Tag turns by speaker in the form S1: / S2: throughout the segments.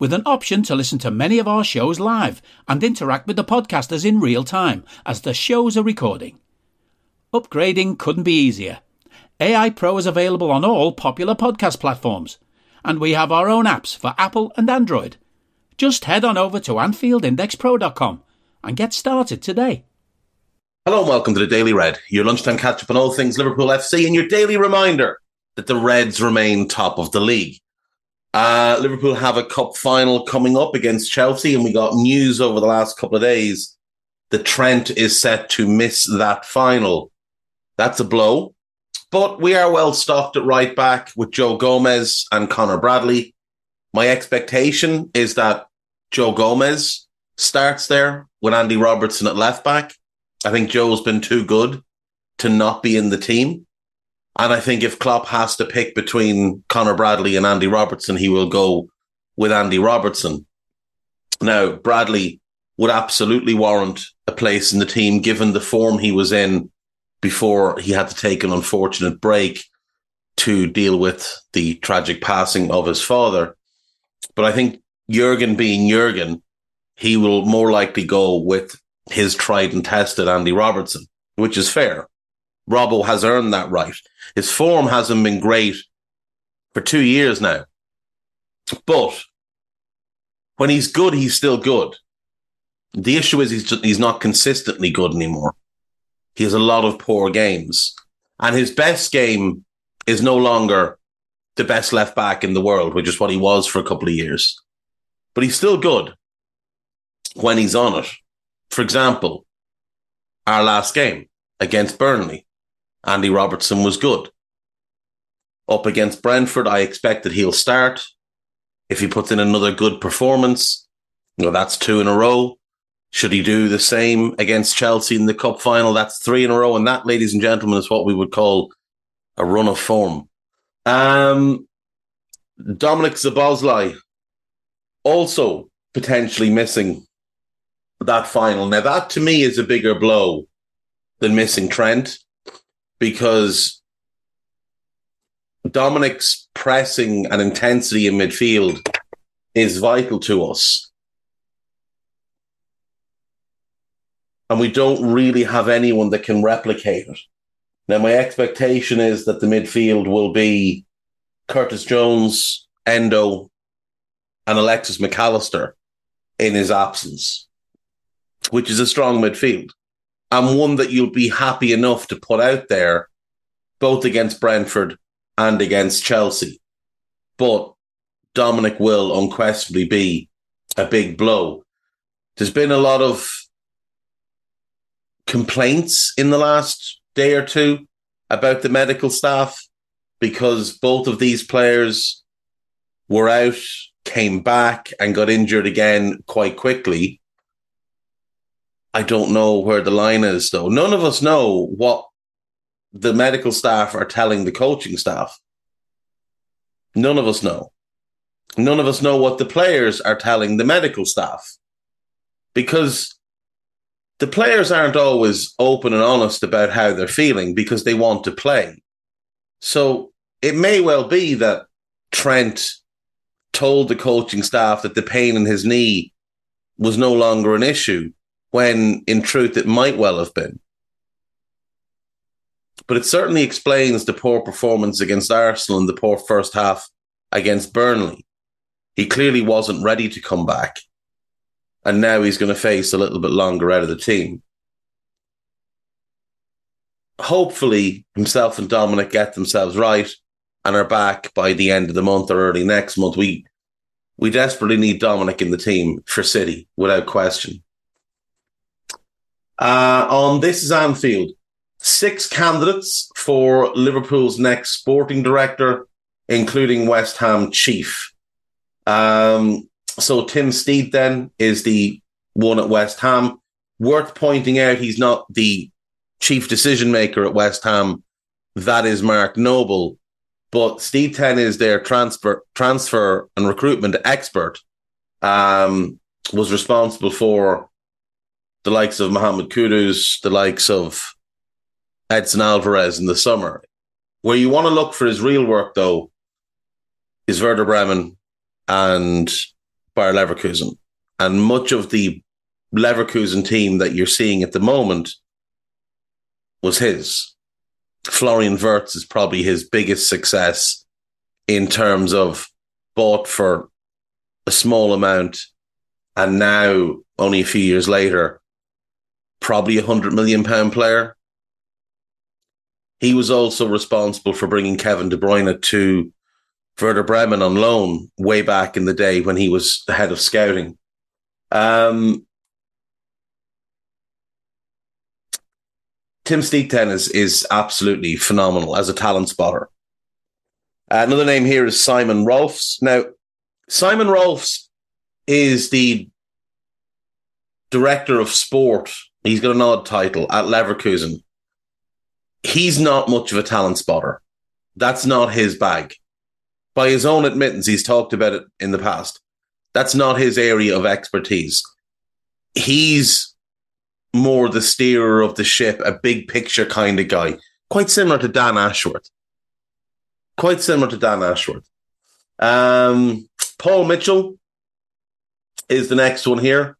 S1: with an option to listen to many of our shows live and interact with the podcasters in real time as the shows are recording. Upgrading couldn't be easier. AI Pro is available on all popular podcast platforms, and we have our own apps for Apple and Android. Just head on over to AnfieldIndexPro.com and get started today.
S2: Hello and welcome to the Daily Red, your lunchtime catch up on all things Liverpool FC and your daily reminder that the Reds remain top of the league. Uh, Liverpool have a cup final coming up against Chelsea, and we got news over the last couple of days that Trent is set to miss that final. That's a blow, but we are well stocked at right back with Joe Gomez and Connor Bradley. My expectation is that Joe Gomez starts there with Andy Robertson at left back. I think Joe's been too good to not be in the team. And I think if Klopp has to pick between Connor Bradley and Andy Robertson, he will go with Andy Robertson. Now, Bradley would absolutely warrant a place in the team given the form he was in before he had to take an unfortunate break to deal with the tragic passing of his father. But I think Jurgen being Jurgen, he will more likely go with his tried and tested Andy Robertson, which is fair. Robbo has earned that right. His form hasn't been great for two years now. But when he's good, he's still good. The issue is he's, just, he's not consistently good anymore. He has a lot of poor games. And his best game is no longer the best left back in the world, which is what he was for a couple of years. But he's still good when he's on it. For example, our last game against Burnley, Andy Robertson was good. Up against Brentford, I expect that he'll start. If he puts in another good performance, know, that's two in a row. Should he do the same against Chelsea in the cup final? That's three in a row. And that, ladies and gentlemen, is what we would call a run of form. Um, Dominik Szoboszlai also potentially missing that final. Now, that to me is a bigger blow than missing Trent because Dominic's pressing and intensity in midfield is vital to us. And we don't really have anyone that can replicate it. Now, my expectation is that the midfield will be Curtis Jones, Endo, and Alexis Mac Allister in his absence which is a strong midfield and one that you'll be happy enough to put out there both against Brentford and against Chelsea. But Dominic will unquestionably be a big blow. There's been a lot of complaints in the last day or two about the medical staff because both of these players were out, came back, and got injured again quite quickly. I don't know where the line is, though. None of us know what the medical staff are telling the coaching staff. None of us know. None of us know what the players are telling the medical staff because the players aren't always open and honest about how they're feeling because they want to play. So it may well be that Trent told the coaching staff that the pain in his knee was no longer an issue when in truth it might well have been. But it certainly explains the poor performance against Arsenal and the poor first half against Burnley. He clearly wasn't ready to come back. and now he's going to face a little bit longer out of the team. Hopefully, himself and Dominic get themselves right and are back by the end of the month or early next month. We we desperately need Dominic in the team for City, without question. Uh, on This is Anfield, six candidates for Liverpool's next sporting director, including West Ham chief. Um, so Tim Steidten is the one at West Ham. Worth pointing out, he's not the chief decision maker at West Ham. That is Mark Noble. But Steidten is their transfer transfer and recruitment expert. Um, was responsible for the likes of Mohamed Kudus, the likes of Edson Alvarez in the summer. Where you want to look for his real work, though, is Werder Bremen and Bayer Leverkusen. And much of the Leverkusen team that you're seeing at the moment was his. Florian Wirtz is probably his biggest success in terms of bought for a small amount and now only a few years later probably a hundred million pound player he was also responsible for bringing Kevin De Bruyne to Werder Bremen on loan way back in the day when he was the head of scouting. Um, Tim Steidten is, is absolutely phenomenal as a talent spotter. Another name here is Simon Rolfes. Now, Simon Rolfes is the director of sport. He's got an odd title at Leverkusen. He's not much of a talent spotter. That's not his bag. By his own admittance, he's talked about it in the past. That's not his area of expertise. He's more the steerer of the ship, a big picture kind of guy, quite similar to Dan Ashworth. Quite similar to Dan Ashworth. Um, Paul Mitchell is the next one here.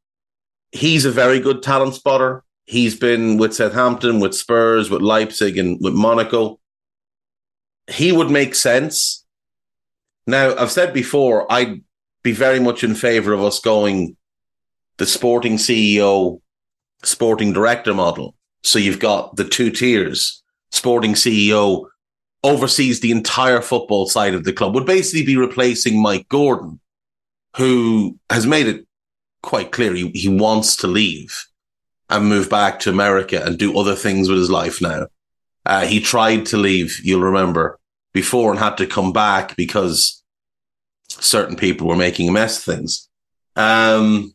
S2: He's a very good talent spotter. He's been with Southampton, with Spurs, with Leipzig, and with Monaco. He would make sense. Now, I've said before, I'd be very much in favor of us going the sporting CEO sporting director model. So you've got the two tiers. Sporting CEO oversees the entire football side of the club, would basically be replacing Mike Gordon, who has made it quite clear he, he wants to leave and move back to America and do other things with his life now. Uh, he tried to leave, you'll remember, before and had to come back because certain people were making a mess of things. Um,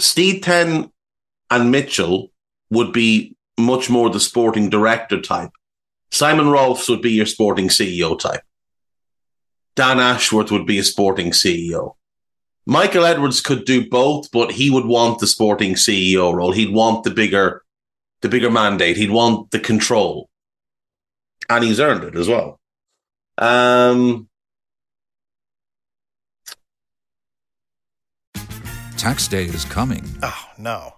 S2: Steidten and Mitchell would be much more the sporting director type. Simon Rolfes would be your sporting CEO type. Dan Ashworth would be a sporting CEO. Michael Edwards could do both, but he would want the sporting CEO role. He'd want the bigger, the bigger mandate. He'd want the control, and he's earned it as well. Um,
S3: Tax day is coming.
S4: Oh, no.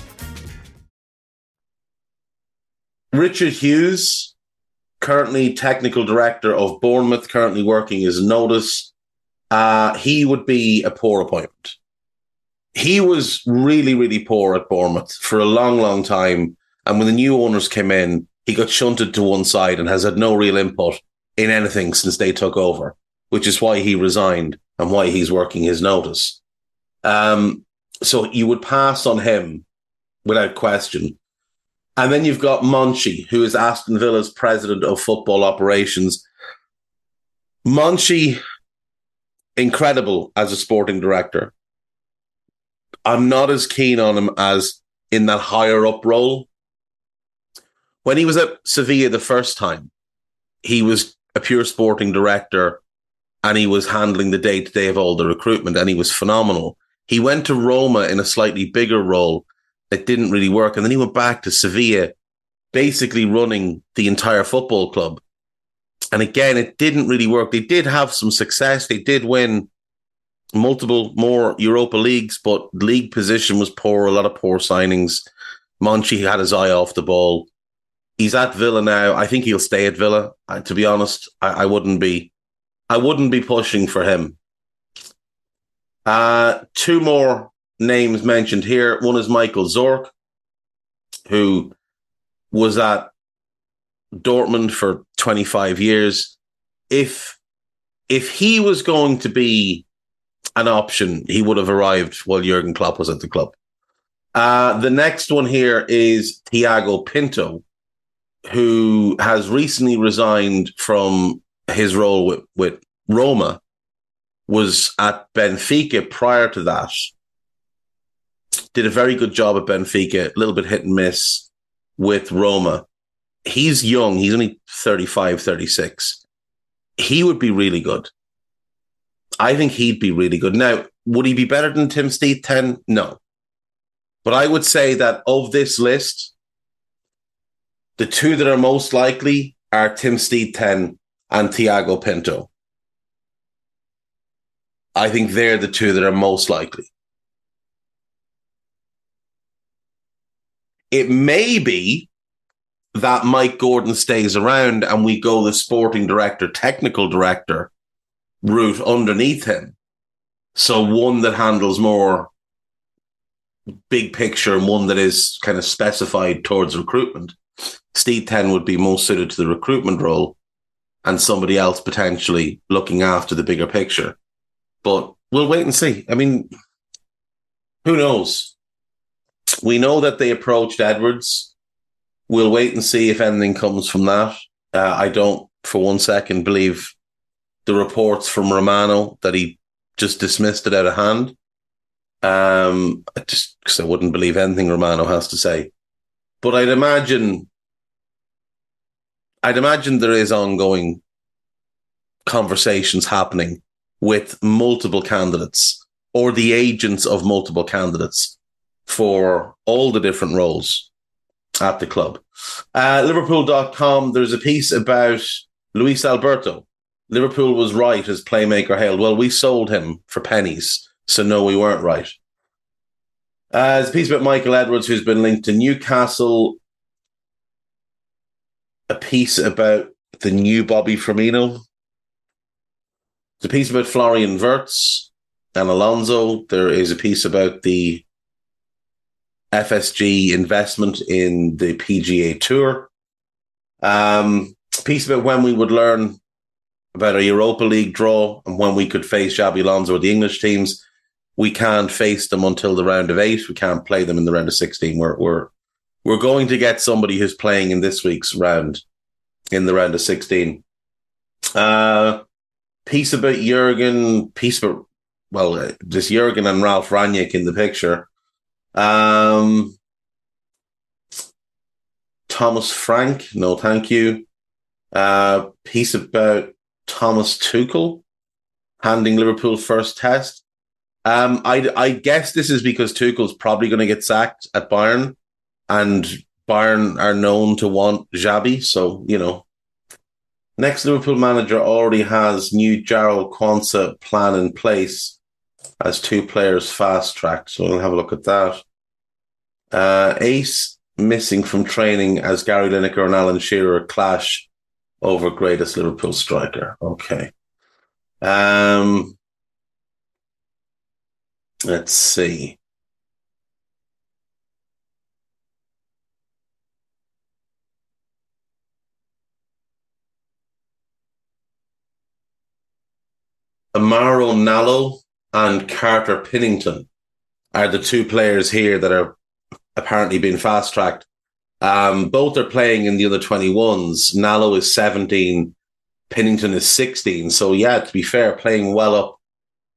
S2: Richard Hughes, currently technical director of Bournemouth, currently working his notice. Uh, he would be a poor appointment. He was really, really poor at Bournemouth for a long, long time. And when the new owners came in, he got shunted to one side and has had no real input in anything since they took over, which is why he resigned and why he's working his notice. Um, so you would pass on him without question. And then you've got Monchi, who is Aston Villa's president of football operations. Monchi, incredible as a sporting director. I'm not as keen on him as in that higher up role. When he was at Sevilla the first time, he was a pure sporting director and he was handling the day to day of all the recruitment and he was phenomenal. He went to Roma in a slightly bigger role. It didn't really work. And then he went back to Sevilla, basically running the entire football club. And again, it didn't really work. They did have some success. They did win multiple more Europa leagues, but league position was poor, a lot of poor signings. Monchi had his eye off the ball. He's at Villa now. I think he'll stay at Villa. To be honest, I, I, wouldn't be, I wouldn't be pushing for him. Uh, two more names mentioned here. One is Michael Zorc, who was at Dortmund for 25 years. If if he was going to be an option, he would have arrived while Jurgen Klopp was at the club. Uh, the next one here is Thiago Pinto, who has recently resigned from his role with, with Roma, was at Benfica prior to that. Did a very good job at Benfica, a little bit hit and miss with Roma. He's young, he's only 35, 36. He would be really good. I think he'd be really good. Now, would he be better than Tim Steidten? No. But I would say that of this list, the two that are most likely are Tim Steidten and Thiago Pinto. I think they're the two that are most likely. It may be that Mike Gordon stays around and we go the sporting director, technical director route underneath him. So one that handles more big picture and one that is kind of specified towards recruitment. Steidten would be most suited to the recruitment role and somebody else potentially looking after the bigger picture. But we'll wait and see. I mean, who knows? We know that they approached Edwards. We'll wait and see if anything comes from that. Uh, I don't, for one second, believe the reports from Romano that he just dismissed it out of hand. Um, just because I wouldn't believe anything Romano has to say, but I'd imagine, I'd imagine there is ongoing conversations happening with multiple candidates or the agents of multiple candidates for all the different roles at the club. Uh, Liverpool.com, there's a piece about Luis Alberto. Liverpool was right as playmaker hailed. Well, we sold him for pennies, so no, we weren't right. Uh, there's a piece about Michael Edwards, who's been linked to Newcastle. A piece about the new Bobby Firmino. There's a piece about Florian Wirtz and Alonso. There is a piece about the FSG investment in the PGA Tour. Um, piece about when we would learn about a Europa League draw and when we could face Xabi Alonso or the English teams. We can't face them until the round of eight. We can't play them in the round of sixteen. We're we're we're going to get somebody who's playing in this week's round, in the round of sixteen. Uh, piece about Jurgen, piece about well, uh, just Jurgen and Ralf Rangnick in the picture. Um, Thomas Frank, no, thank you. Uh, piece about Thomas Tuchel handing Liverpool first test. Um, I, I guess this is because Tuchel's probably going to get sacked at Bayern, and Bayern are known to want Xabi. So, you know, next Liverpool manager already has new Jarell Quansah plan in place as two players fast tracked. So we'll have a look at that. Uh, Ace missing from training as Gary Lineker and Alan Shearer clash over greatest Liverpool striker. Okay. Um, let's see. Amara Nallo and Carter Pinnington are the two players here that are apparently being fast tracked um, both are playing in the other 21s. Nallo is 17, Pinnington is 16. So, yeah, to be fair, playing well up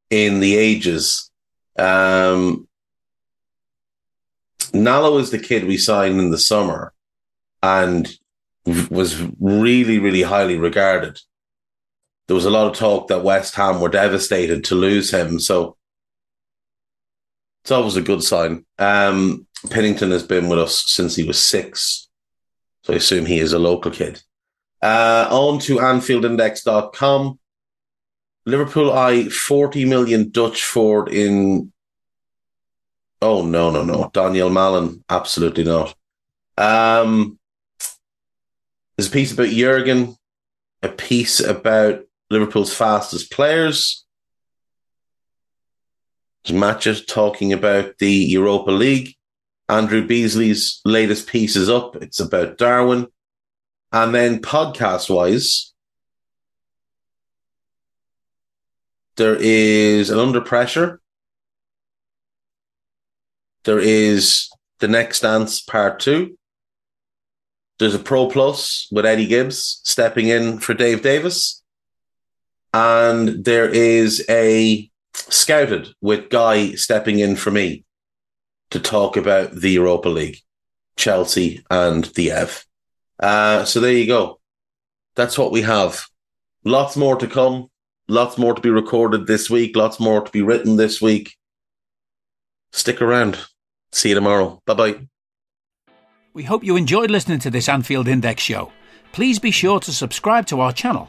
S2: in the ages. Um, Nallo is the kid we signed in the summer and was really, really highly regarded. There was a lot of talk that West Ham were devastated to lose him. So It's always a good sign. Um, Pinnington has been with us since he was six. So I assume he is a local kid. Uh, on to AnfieldIndex.com. Liverpool eye 40 million Dutch Ford in. Oh, no, no, no. Donyell Malen. Absolutely not. Um, there's a piece about Jurgen, a piece about Liverpool's fastest players. There's Matches talking about the Europa League. Andrew Beasley's latest piece is up. It's about Darwin. And then podcast wise, there is an under pressure. There is the next dance part two. There's a pro plus with Eddie Gibbs stepping in for Dave Davis. And there is a scouted with Guy stepping in for me to talk about the Europa League, Chelsea and the Ev. Uh, so there you go. That's what we have. Lots more to come. Lots more to be recorded this week. Lots more to be written this week. Stick around. See you tomorrow. Bye bye.
S1: We hope you enjoyed listening to this Anfield Index show. Please be sure to subscribe to our channel